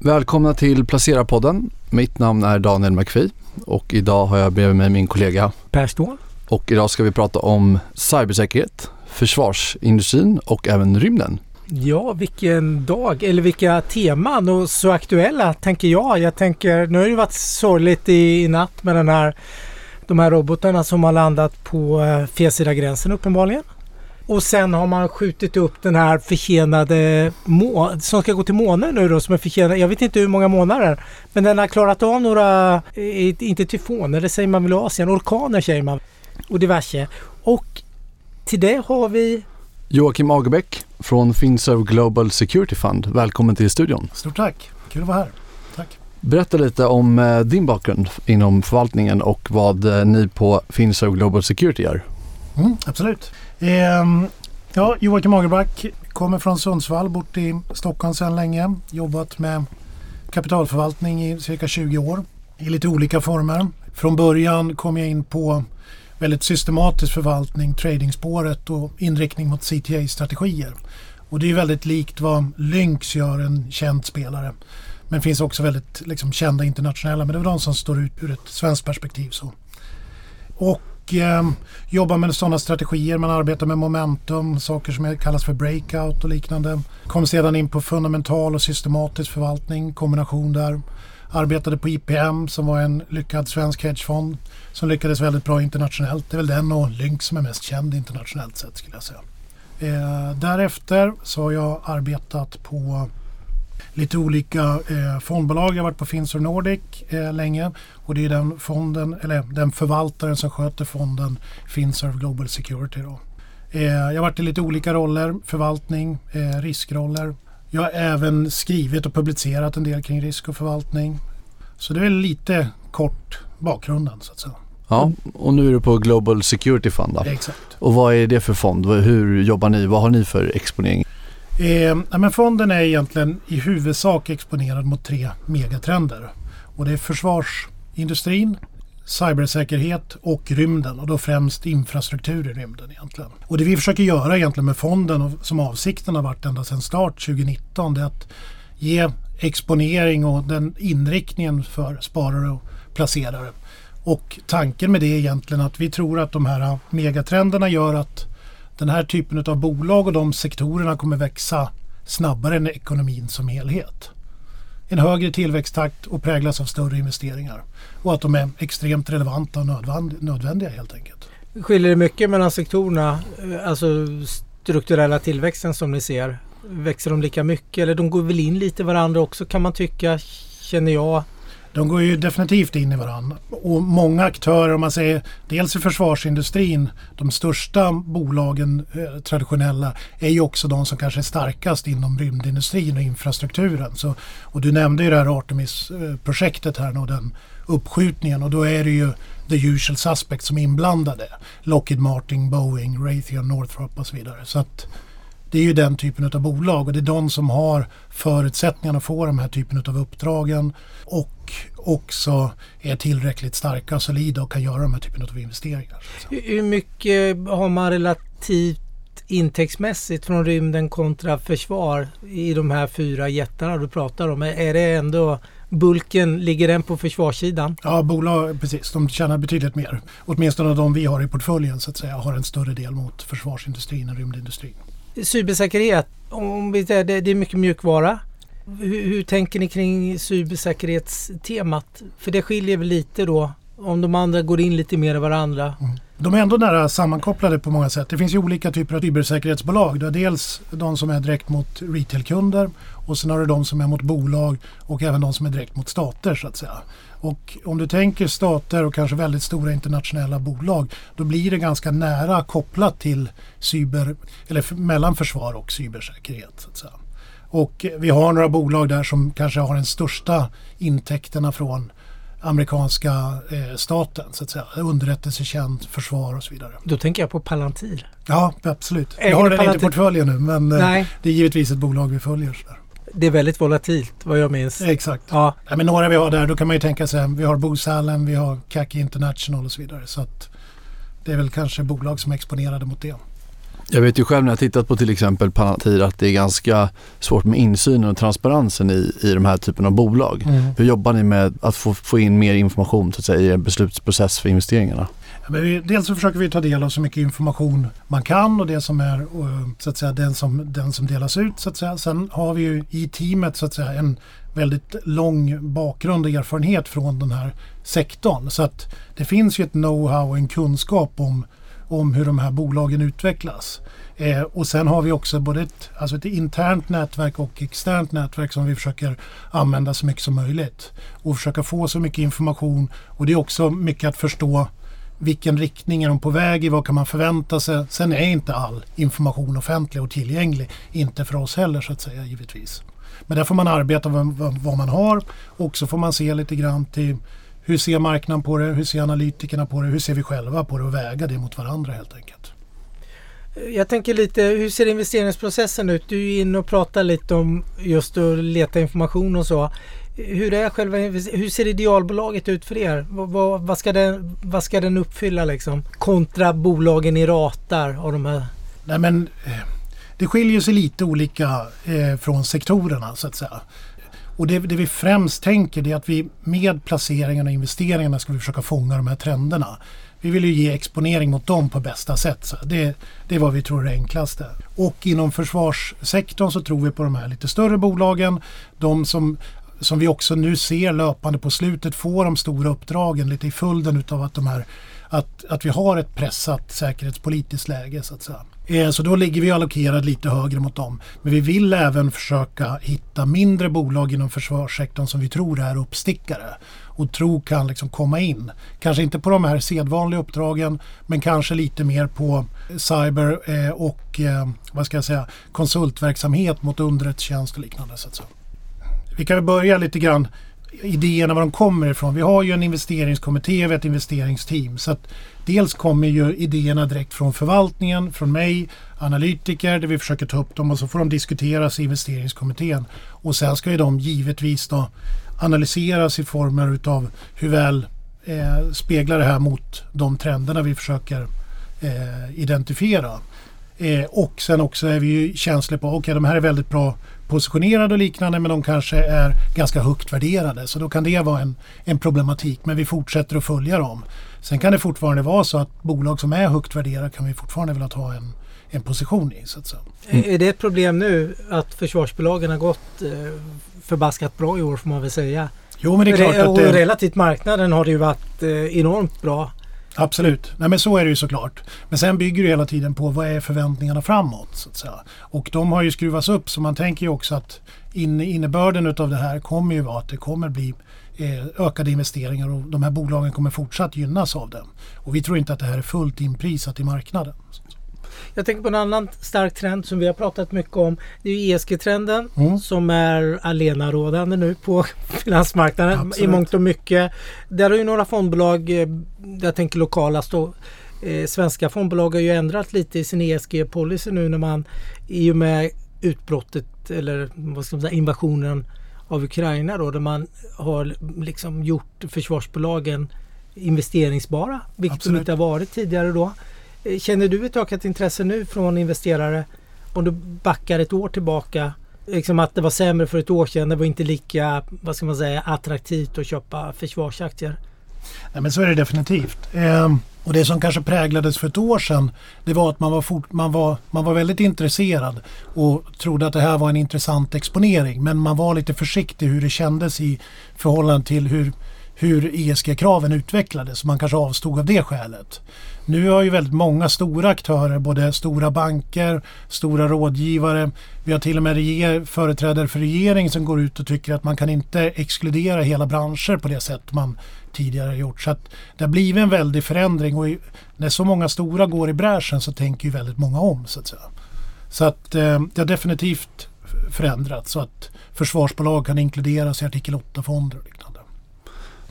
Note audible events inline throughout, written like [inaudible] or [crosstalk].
Välkomna till Placera-podden. Mitt namn är Daniel McPhee och idag har jag bredvid mig min kollega Per Ståhl. och idag ska vi prata om cybersäkerhet, försvarsindustrin och även rymden. Ja, vilken dag eller vilka teman och så aktuella tänker jag. Jag tänker, nu har det varit sorgligt i, i natt med den här, de här robotarna som har landat på eh, fel sida gränsen uppenbarligen. Och sen har man skjutit upp den här försenade må som ska gå till månen nu då som är försenad. Jag vet inte hur många månader. Men den har klarat av några, eh, inte tyfoner, det säger man väl i Asien, orkaner säger man. Och diverse. Och till det har vi Joakim Agerbäck från Finserv Global Security Fund. Välkommen till studion. Stort tack, kul att vara här. Tack. Berätta lite om eh, din bakgrund inom förvaltningen och vad eh, ni på Finserv Global Security gör. Mm, absolut. Eh, ja, Joakim Agerback kommer från Sundsvall, bort i Stockholm sedan länge. Jobbat med kapitalförvaltning i cirka 20 år i lite olika former. Från början kom jag in på väldigt systematisk förvaltning, tradingspåret och inriktning mot CTA-strategier. Och det är väldigt likt vad Lynx gör, en känd spelare. Men finns också väldigt liksom, kända internationella, men det är de som står ut ur ett svenskt perspektiv. Så. Och eh, jobbar med sådana strategier, man arbetar med momentum, saker som kallas för breakout och liknande. Kom sedan in på fundamental och systematisk förvaltning, kombination där. Arbetade på IPM som var en lyckad svensk hedgefond som lyckades väldigt bra internationellt. Det är väl den och Lynx som är mest känd internationellt sett skulle jag säga. Eh, därefter så har jag arbetat på lite olika eh, fondbolag. Jag har varit på Finser Nordic eh, länge och det är den fonden, eller den förvaltaren som sköter fonden Finserv Global Security. Då. Eh, jag har varit i lite olika roller, förvaltning, eh, riskroller. Jag har även skrivit och publicerat en del kring risk och förvaltning. Så det är lite kort bakgrunden så att säga. Ja, och nu är du på Global Security Fund. Då. Exakt. Och vad är det för fond? Hur jobbar ni? Vad har ni för exponering? Eh, men fonden är egentligen i huvudsak exponerad mot tre megatrender. Och det är försvarsindustrin, cybersäkerhet och rymden och då främst infrastruktur i rymden egentligen. Och det vi försöker göra egentligen med fonden och som avsikten har varit ända sedan start 2019 det är att ge exponering och den inriktningen för sparare och placerare. Och tanken med det är egentligen att vi tror att de här megatrenderna gör att den här typen av bolag och de sektorerna kommer växa snabbare än ekonomin som helhet. En högre tillväxttakt och präglas av större investeringar. Och att de är extremt relevanta och nödvändiga helt enkelt. Skiljer det mycket mellan sektorerna? Eh, alltså strukturella tillväxten som ni ser? Växer de lika mycket eller de går väl in lite i varandra också kan man tycka, känner jag. De går ju definitivt in i varandra. Och många aktörer, om man säger dels i försvarsindustrin, de största bolagen eh, traditionella är ju också de som kanske är starkast inom rymdindustrin och infrastrukturen. Så, och du nämnde ju det här Artemis-projektet här och den uppskjutningen och då är det ju the usual suspects som är inblandade. Lockheed Martin, Boeing, Raytheon, Northrop och så vidare. Så att det är ju den typen av bolag och det är de som har förutsättningarna att få de här typen av uppdragen och också är tillräckligt starka och solida och kan göra de här typen av investeringar. Hur mycket har man relativt intäktsmässigt från rymden kontra försvar i de här fyra jättarna du pratar om? Är det ändå bulken, ligger den på försvarssidan? Ja, bolag, precis. De tjänar betydligt mer. Åtminstone de vi har i portföljen så att säga har en större del mot försvarsindustrin än rymdindustrin. Cybersäkerhet, om vi säger det, det är mycket mjukvara. Hur, hur, tänker ni kring cybersäkerhetstemat? För det skiljer väl lite då om de andra går in lite mer i varandra. Mm. De är ändå nära sammankopplade på många sätt. Det finns ju olika typer av cybersäkerhetsbolag. Du har dels de som är direkt mot retailkunder och sen har du de som är mot bolag och även de som är direkt mot stater så att säga. Och om du tänker stater och kanske väldigt stora internationella bolag då blir det ganska nära kopplat till cyber, eller mellan försvar och cybersäkerhet. Så. Och vi har några bolag där som kanske har den största intäkterna från amerikanska eh, staten, så att säga. underrättelsetjänst, försvar och så vidare. Då tänker jag på Palantir. Ja, absolut. jag har den inte i portföljen nu men eh, det är givetvis ett bolag vi följer. Så där. Det är väldigt volatilt vad jag minns. Exakt. Ja. ja. men några vi har där, då kan man ju tänka sig, vi har Booz Allen, vi har Kaki International och så vidare. Så att det är väl kanske bolag som är exponerade mot det. Jag vet ju själv när jag tittat på till exempel Palantir att det är ganska svårt med insynen och transparensen i, i de här typen av bolag. Mm. Hur jobbar ni med att få, få in mer information så att säga, i en beslutsprocess för investeringarna? Men vi, dels så försöker vi ta del av så mycket information man kan och det som är så att säga, den, som, den som delas ut. Så att säga. Sen har vi ju i teamet så att säga, en väldigt lång bakgrund och erfarenhet från den här sektorn. Så att det finns ju ett know-how och en kunskap om, om hur de här bolagen utvecklas. Eh, och sen har vi också både ett, alltså ett internt nätverk och externt nätverk som vi försöker använda så mycket som möjligt. Och försöka få så mycket information. Och det är också mycket att förstå vilken riktning är de på väg i, vad kan man förvänta sig. Sen är inte all information offentlig och tillgänglig. Inte för oss heller så att säga givetvis. Men där får man arbeta med vad man har och så får man se lite grann till hur ser marknaden på det, hur ser analytikerna på det, hur ser vi själva på det och väga det mot varandra helt enkelt. Jag tänker lite, hur ser investeringsprocessen ut? Du är inne och pratar lite om just att leta information och så. Hur, är själva, hur ser idealbolaget ut för er? Vad, vad, ska, den, vad ska den uppfylla liksom? Kontra bolagen i ratar av de här? Nej men eh, det skiljer sig lite olika eh, från sektorerna så att säga. Och det, det, vi främst tänker är att vi med placeringarna och investeringarna ska vi försöka fånga de här trenderna. Vi vill ju ge exponering mot dem på bästa sätt. Så det, det är vad vi tror är det enklaste. Och inom försvarssektorn så tror vi på de här lite större bolagen. De som, som vi också nu ser löpande på slutet får de stora uppdragen lite i följden utav att, de här, att, att vi har ett pressat säkerhetspolitiskt läge så att säga. Eh, så då ligger vi allokerade lite högre mot dem. Men vi vill även försöka hitta mindre bolag inom försvarssektorn som vi tror är uppstickare och tror kan liksom komma in. Kanske inte på de här sedvanliga uppdragen men kanske lite mer på cyber eh, och eh, vad ska jag säga, konsultverksamhet mot underrättelsetjänst och liknande. Så Vi kan börja lite grann idéerna var de kommer ifrån. Vi har ju en investeringskommitté, vi har ett investeringsteam. Så att dels kommer ju idéerna direkt från förvaltningen, från mig, analytiker där vi försöker ta upp dem och så får de diskuteras i investeringskommittén. Och sen ska ju de givetvis då analyseras i former utav hur väl eh, speglar det här mot de trenderna vi försöker eh, identifiera. Eh, och sen också är vi ju känsliga på, okej okay, de här är väldigt bra positionerade och liknande men de kanske är ganska högt värderade. Så då kan det vara en, en problematik men vi fortsätter att följa dem. Sen kan det fortfarande vara så att bolag som är högt värderade kan vi fortfarande vilja ta en, en position i. Så att. Mm. Är det ett problem nu att försvarsbolagen har gått eh, förbaskat bra i år får man väl säga? Jo men det är klart att det... Och relativt marknaden har det ju varit eh, enormt bra. Absolut, Nej, men så är det ju såklart. Men sen bygger det hela tiden på vad är förväntningarna framåt. Så att säga. Och de har ju skruvats upp så man tänker ju också att in, innebörden av det här kommer ju vara att det kommer bli eh, ökade investeringar och de här bolagen kommer fortsatt gynnas av det. Och vi tror inte att det här är fullt inprisat i marknaden. Jag tänker på en annan stark trend som vi har pratat mycket om. Det är ESG-trenden mm. som är alenarådande nu på [laughs] finansmarknaden Absolut. i mångt och mycket. Där har ju några fondbolag, eh, jag tänker lokala, stå, eh, svenska fondbolag har ju ändrat lite i sin ESG-policy nu när man i och med utbrottet eller vad ska man säga, invasionen av Ukraina då där man har liksom gjort försvarsbolagen investeringsbara vilket Absolut. de inte har varit tidigare då. Känner du ett ökat intresse nu från investerare om du backar ett år tillbaka? Liksom att det var sämre för ett år sedan. Det var inte lika vad ska man säga, attraktivt att köpa försvarsaktier. Nej, men så är det definitivt. Eh, och det som kanske präglades för ett år sedan det var att man var, fort, man, var, man var väldigt intresserad och trodde att det här var en intressant exponering. Men man var lite försiktig hur det kändes i förhållande till hur, hur ESG-kraven utvecklades. Man kanske avstod av det skälet. Nu har ju väldigt många stora aktörer, både stora banker, stora rådgivare. Vi har till och med företrädare för regeringen som går ut och tycker att man kan inte exkludera hela branscher på det sätt man tidigare gjort. Så att det har blivit en väldig förändring och när så många stora går i bräschen så tänker ju väldigt många om. Så att säga. Så att eh, det har definitivt förändrats så att försvarsbolag kan inkluderas i artikel 8-fonder.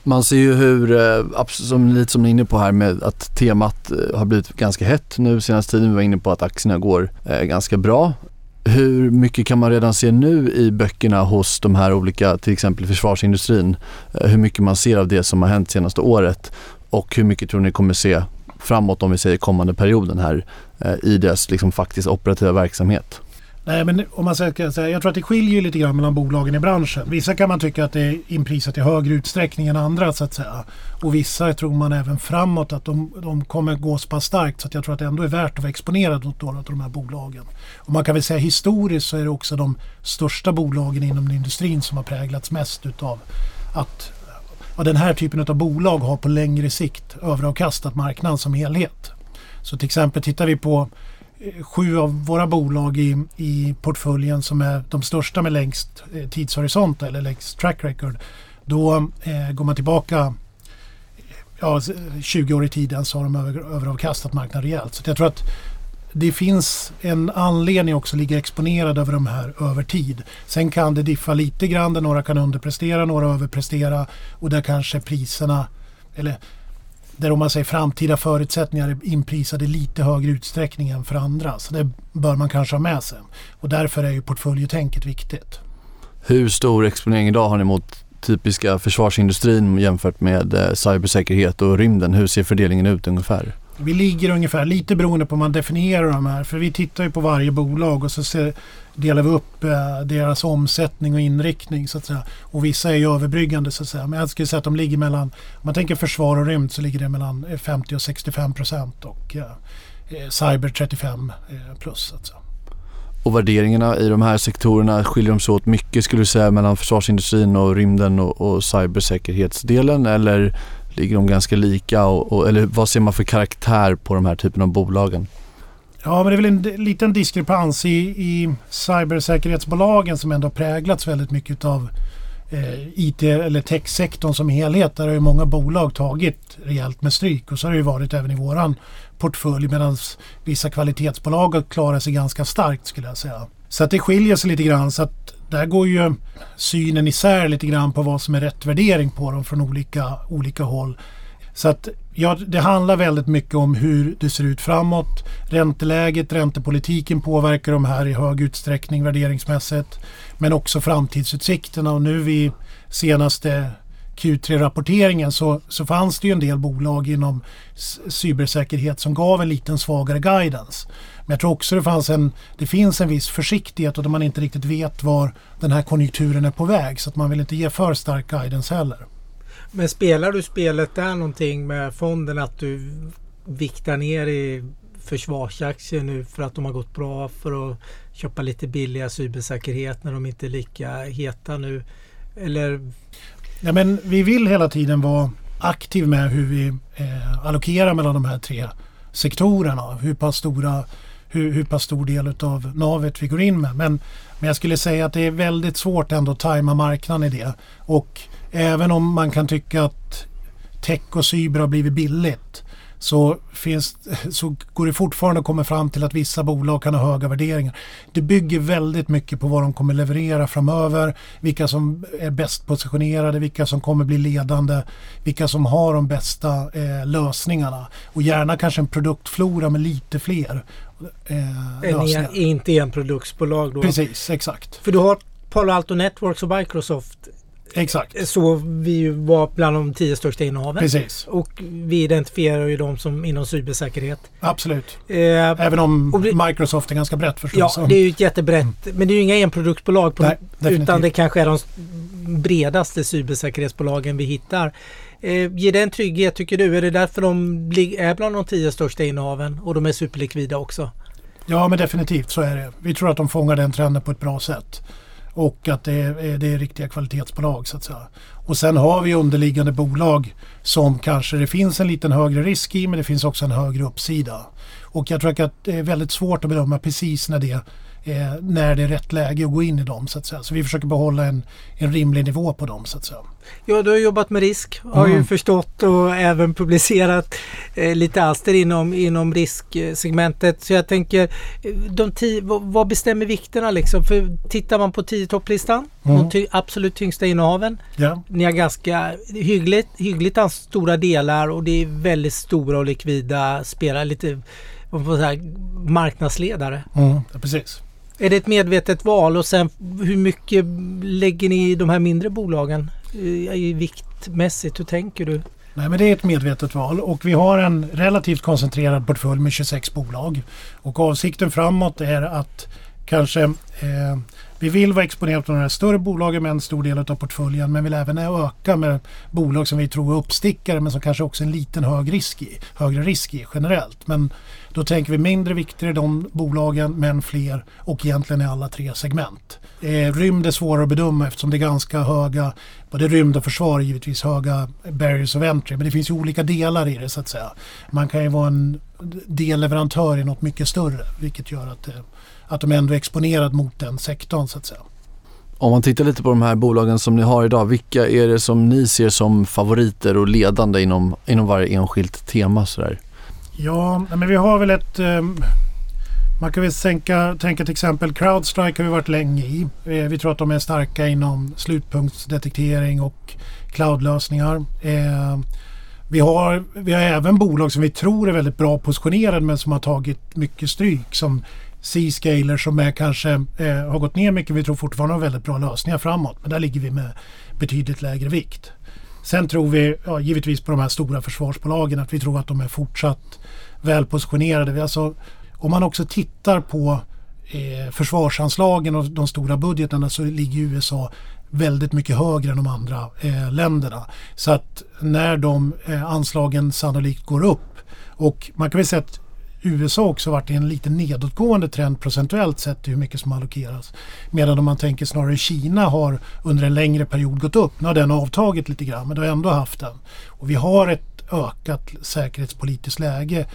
Man ser ju hur, eh, som, lite som ni är inne på här med att temat eh, har blivit ganska hett nu senaste tiden. Vi var inne på att aktierna går eh, ganska bra. Hur mycket kan man redan se nu i böckerna hos de här olika, till exempel försvarsindustrin? Eh, hur mycket man ser av det som har hänt senaste året och hur mycket tror ni kommer se framåt om vi säger kommande perioden här i deras liksom faktiskt operativa verksamhet? Nej, men om man ska säga, jag tror att det skiljer lite grann mellan bolagen i branschen. Vissa kan man tycka att det är inprisat i högre utsträckning än andra så att säga. Och vissa tror man även framåt att de, de kommer gå så pass starkt så att jag tror att det ändå är värt att vara exponerad mot några av de här bolagen. Och man kan väl säga historiskt så är det också de största bolagen inom industrin som har präglats mest utav att ja, den här typen av bolag har på längre sikt överavkastat marknaden som helhet. Så till exempel tittar vi på sju av våra bolag i, i portföljen som är de största med längst eh, tidshorisont eller längst track record. Då eh, går man tillbaka eh, ja, 20 år i tiden så har de över, överavkastat marknaden rejält. Så jag tror att det finns en anledning också att ligga exponerad över de här över tid. Sen kan det diffa lite grann där några kan underprestera, några överprestera och där kanske priserna eller där om man säger framtida förutsättningar är inprisade i lite högre utsträckning än för andra. Så det bör man kanske ha med sig. Och därför är ju portföljetänket viktigt. Hur stor exponering idag har ni mot typiska försvarsindustrin jämfört med eh, cybersäkerhet och rymden? Hur ser fördelningen ut ungefär? Vi ligger ungefär, lite beroende på hur man definierar de här, för vi tittar ju på varje bolag och så ser, delar vi upp eh, deras omsättning och inriktning så att säga. Och vissa är ju överbryggande så att säga. Men jag skulle säga att de ligger mellan, om man tänker försvar och rymd så ligger det mellan eh, 50 och 65 procent och eh, eh cyber 35 eh, plus. Så att säga. Och värderingarna i de här sektorerna skiljer de sig åt mycket skulle du säga mellan försvarsindustrin och rymden och, och cybersäkerhetsdelen eller ligger de ganska lika? Och, och, eller vad ser man för karaktär på de här typen av bolagen? Ja, men det är väl en liten diskrepans i, i cybersäkerhetsbolagen som ändå präglats väldigt mycket av eh, IT eller techsektorn som helhet. Där har ju många bolag tagit rejält med stryk och så har det ju varit även i våran portfölj medan vissa kvalitetsbolag har klarat sig ganska starkt skulle jag säga. Så att det skiljer sig lite grann. Så att där går ju synen isär lite grann på vad som är rätt värdering på dem från olika, olika håll. Så att ja, det handlar väldigt mycket om hur det ser ut framåt. Ränteläget, räntepolitiken påverkar de här i hög utsträckning värderingsmässigt. Men också framtidsutsikterna och nu vid senaste Q3-rapporteringen så, så fanns det ju en del bolag inom cybersäkerhet som gav en liten svagare guidance. Men jag tror också det, fanns en, det finns en viss försiktighet och där man inte riktigt vet var den här konjunkturen är på väg. Så att man vill inte ge för stark guidance heller. Men spelar du spelet där någonting med fonden att du viktar ner i försvarsaktier nu för att de har gått bra för att köpa lite billiga cybersäkerhet när de inte är lika heta nu? Eller? Ja, men vi vill hela tiden vara aktiv med hur vi eh, allokerar mellan de här tre sektorerna. Hur pass stora hur, hur pass stor del av navet vi går in med. Men, men jag skulle säga att det är väldigt svårt ändå att tajma marknaden i det. Och även om man kan tycka att tech och cyber har blivit billigt så, finns, så går det fortfarande att komma fram till att vissa bolag kan ha höga värderingar. Det bygger väldigt mycket på vad de kommer leverera framöver, vilka som är bäst positionerade, vilka som kommer bli ledande, vilka som har de bästa eh, lösningarna och gärna kanske en produktflora med lite fler eh, lösningar. inte en produktsbolag då? Precis, exakt. För du har Palo Alto Networks och Microsoft Exakt. Så vi var bland de tio största innehaven. Precis. Och vi identifierar ju dem som inom cybersäkerhet. Absolut. Eh, Även om vi, Microsoft är ganska brett förstås. Ja, det är ju ett jättebrett. Mm. Men det är ju inga enproduktbolag. På, Nej, utan det kanske är de bredaste cybersäkerhetsbolagen vi hittar. Eh, ger det en trygghet tycker du? Är det därför de är bland de tio största innehaven och de är superlikvida också? Ja men definitivt så är det. Vi tror att de fångar den trenden på ett bra sätt. Och att det är, det är riktiga kvalitetsbolag så att säga. Och sen har vi underliggande bolag som kanske det finns en liten högre risk i men det finns också en högre uppsida. Och jag tror att det är väldigt svårt att bedöma precis när det eh, när det är rätt läge att gå in i dem. Så, att säga. så vi försöker behålla en, en rimlig nivå på dem. Så att säga. Ja, du har jobbat med risk, har mm. ju förstått och även publicerat eh, lite alster inom, inom risksegmentet. Så jag tänker, eh, de tio, vad, bestämmer vikterna liksom? För tittar man på 10 topplistan, mm. de ty, absolut tyngsta innehaven. Ja. Ni har ganska hyggligt, hyggligt stora delar och det är väldigt stora och likvida spelare, lite marknadsledare. Mm. Ja, precis. Är det ett medvetet val och sen hur mycket lägger ni i de här mindre bolagen eh, i viktmässigt? Hur tänker du? Nej men det är ett medvetet val och vi har en relativt koncentrerad portfölj med 26 bolag. Och avsikten framåt är att kanske eh, vi vill vara exponerade på de här större bolagen med en stor del av portföljen men vill även öka med bolag som vi tror är uppstickare men som kanske också är en liten hög risk i, högre risk i generellt. Men då tänker vi mindre vikter i de bolagen men fler och egentligen i alla tre segment. Eh, rymd är svårare att bedöma eftersom det är ganska höga, både rymd och försvar givetvis höga barriers of entry. Men det finns ju olika delar i det så att säga. Man kan ju vara en delleverantör i något mycket större vilket gör att, eh, att de ändå är exponerade mot den sektorn så att säga. Om man tittar lite på de här bolagen som ni har idag, vilka är det som ni ser som favoriter och ledande inom, inom varje enskilt tema? Sådär? Ja, men vi har väl ett um man kan väl tänka, tänka till exempel Crowdstrike har vi varit länge i. Eh, vi tror att de är starka inom slutpunktsdetektering och cloudlösningar. Eh, vi har, vi har även bolag som vi tror är väldigt bra positionerade men som har tagit mycket stryk. Som C-Scaler som är kanske eh, har gått ner mycket. Vi tror fortfarande har väldigt bra lösningar framåt. Men där ligger vi med betydligt lägre vikt. Sen tror vi ja, givetvis på de här stora försvarsbolagen att vi tror att de är fortsatt välpositionerade. Alltså om man också tittar på eh, försvarsanslagen och de stora budgetarna så ligger USA väldigt mycket högre än de andra eh, länderna. Så att när de eh, anslagen sannolikt går upp och man kan väl säga att USA också varit i en lite nedåtgående trend procentuellt sett hur mycket som allokeras. Medan om man tänker snarare Kina har under en längre period gått upp. Nu har den avtagit lite grann men det har ändå haft den. Och vi har ett ökat säkerhetspolitiskt läge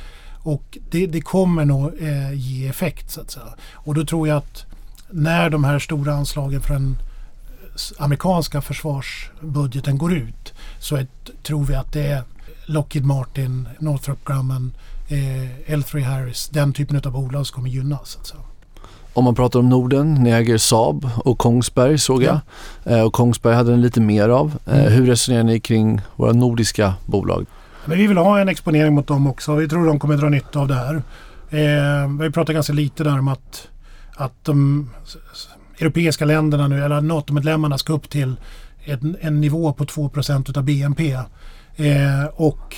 och det, det kommer nog eh, ge effekt så att säga. Och då tror jag att när de här stora anslagen för den amerikanska försvarsbudgeten går ut så ett, tror vi att det är Lockheed Martin, Northrop Grumman, eh, L3 Harris, den typen av bolag som kommer gynnas. Så. Om man pratar om Norden, ni äger Saab och Kongsberg såg jag. Ja. Eh, och Kongsberg hade ni lite mer av. Eh, mm. Hur resonerar ni kring våra nordiska bolag? Men vi vill ha en exponering mot dem också. Vi tror de kommer dra nytta av det här. Eh, vi har pratat ganska lite där om att, att de europeiska länderna nu, eller NATO-medlemmarna ska upp till en, en nivå på 2% av BNP. Eh, och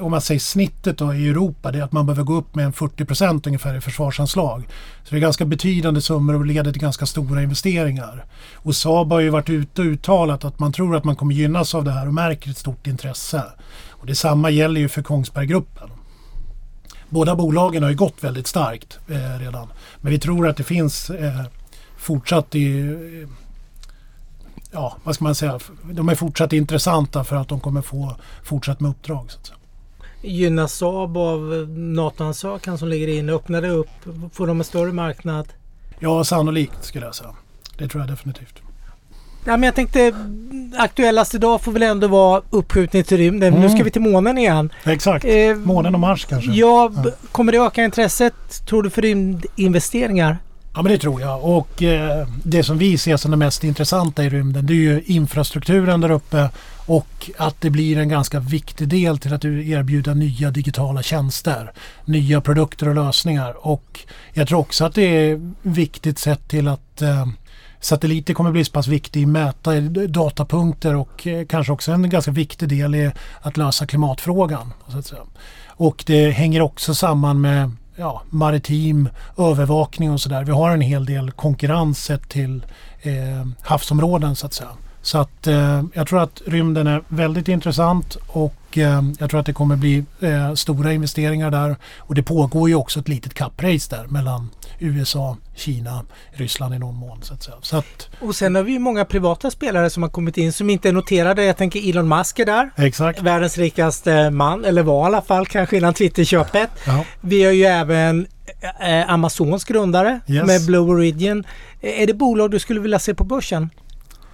om man säger snittet då i Europa det är att man behöver gå upp med en 40 procent ungefär i försvarsanslag. Så det är ganska betydande summor och leder till ganska stora investeringar. Och Saab har ju varit ute och uttalat att man tror att man kommer gynnas av det här och märker ett stort intresse. Och Detsamma gäller ju för Kongsberggruppen. Båda bolagen har ju gått väldigt starkt eh, redan. Men vi tror att det finns eh, fortsatt i, ja, vad ska man säga, de är fortsatt intressanta för att de kommer få fortsatt med uppdrag. Så att säga. Gynnas Saab av NATO-ansökan som ligger inne? Öppnar det upp? Får de en större marknad? Ja, sannolikt skulle jag säga. Det tror jag definitivt. Ja, men jag tänkte aktuellast idag får väl ändå vara uppskjutning till rymden. Mm. Nu ska vi till månen igen. Exakt, eh, månen och Mars kanske. Ja, ja, kommer det öka intresset tror du för rymdinvesteringar? Ja men det tror jag och eh, det som vi ser som det mest intressanta i rymden det är ju infrastrukturen där uppe och att det blir en ganska viktig del till att erbjuda nya digitala tjänster. Nya produkter och lösningar och jag tror också att det är viktigt sett till att eh, satelliter kommer bli så pass viktig i mäta eh, datapunkter och eh, kanske också en ganska viktig del i att lösa klimatfrågan. Så att säga. Och det hänger också samman med ja, maritim övervakning och sådär. Vi har en hel del konkurrens sett till eh, havsområden så att säga. Så att eh, jag tror att rymden är väldigt intressant och eh, jag tror att det kommer bli eh, stora investeringar där. Och det pågår ju också ett litet kapprace där mellan USA, Kina, Ryssland i någon mån. Så att. Så att, och sen har vi ju många privata spelare som har kommit in som inte är noterade. Jag tänker Elon Musk är där. Exakt. Världens rikaste man, eller var i alla fall kanske innan Twitter-köpet. Ja. Vi har ju även eh, Amazons grundare yes. med Blue Origin. Är det bolag du skulle vilja se på börsen?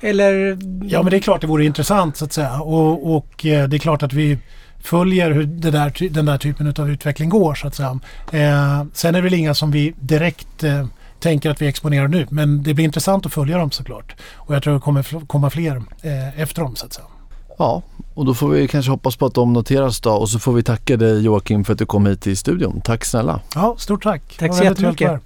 Eller? Ja men det är klart det vore intressant så att säga och, och eh, det är klart att vi följer hur det där, den där typen av utveckling går så att säga. Eh, sen är det väl inga som vi direkt eh, tänker att vi exponerar nu men det blir intressant att följa dem såklart. Och jag tror det kommer komma fler eh, efter dem så att säga. Ja, och då får vi kanske hoppas på att de noteras då och så får vi tacka dig Joakim för att du kom hit till studion. Tack snälla. Ja, stort tack. Tack så jättemycket.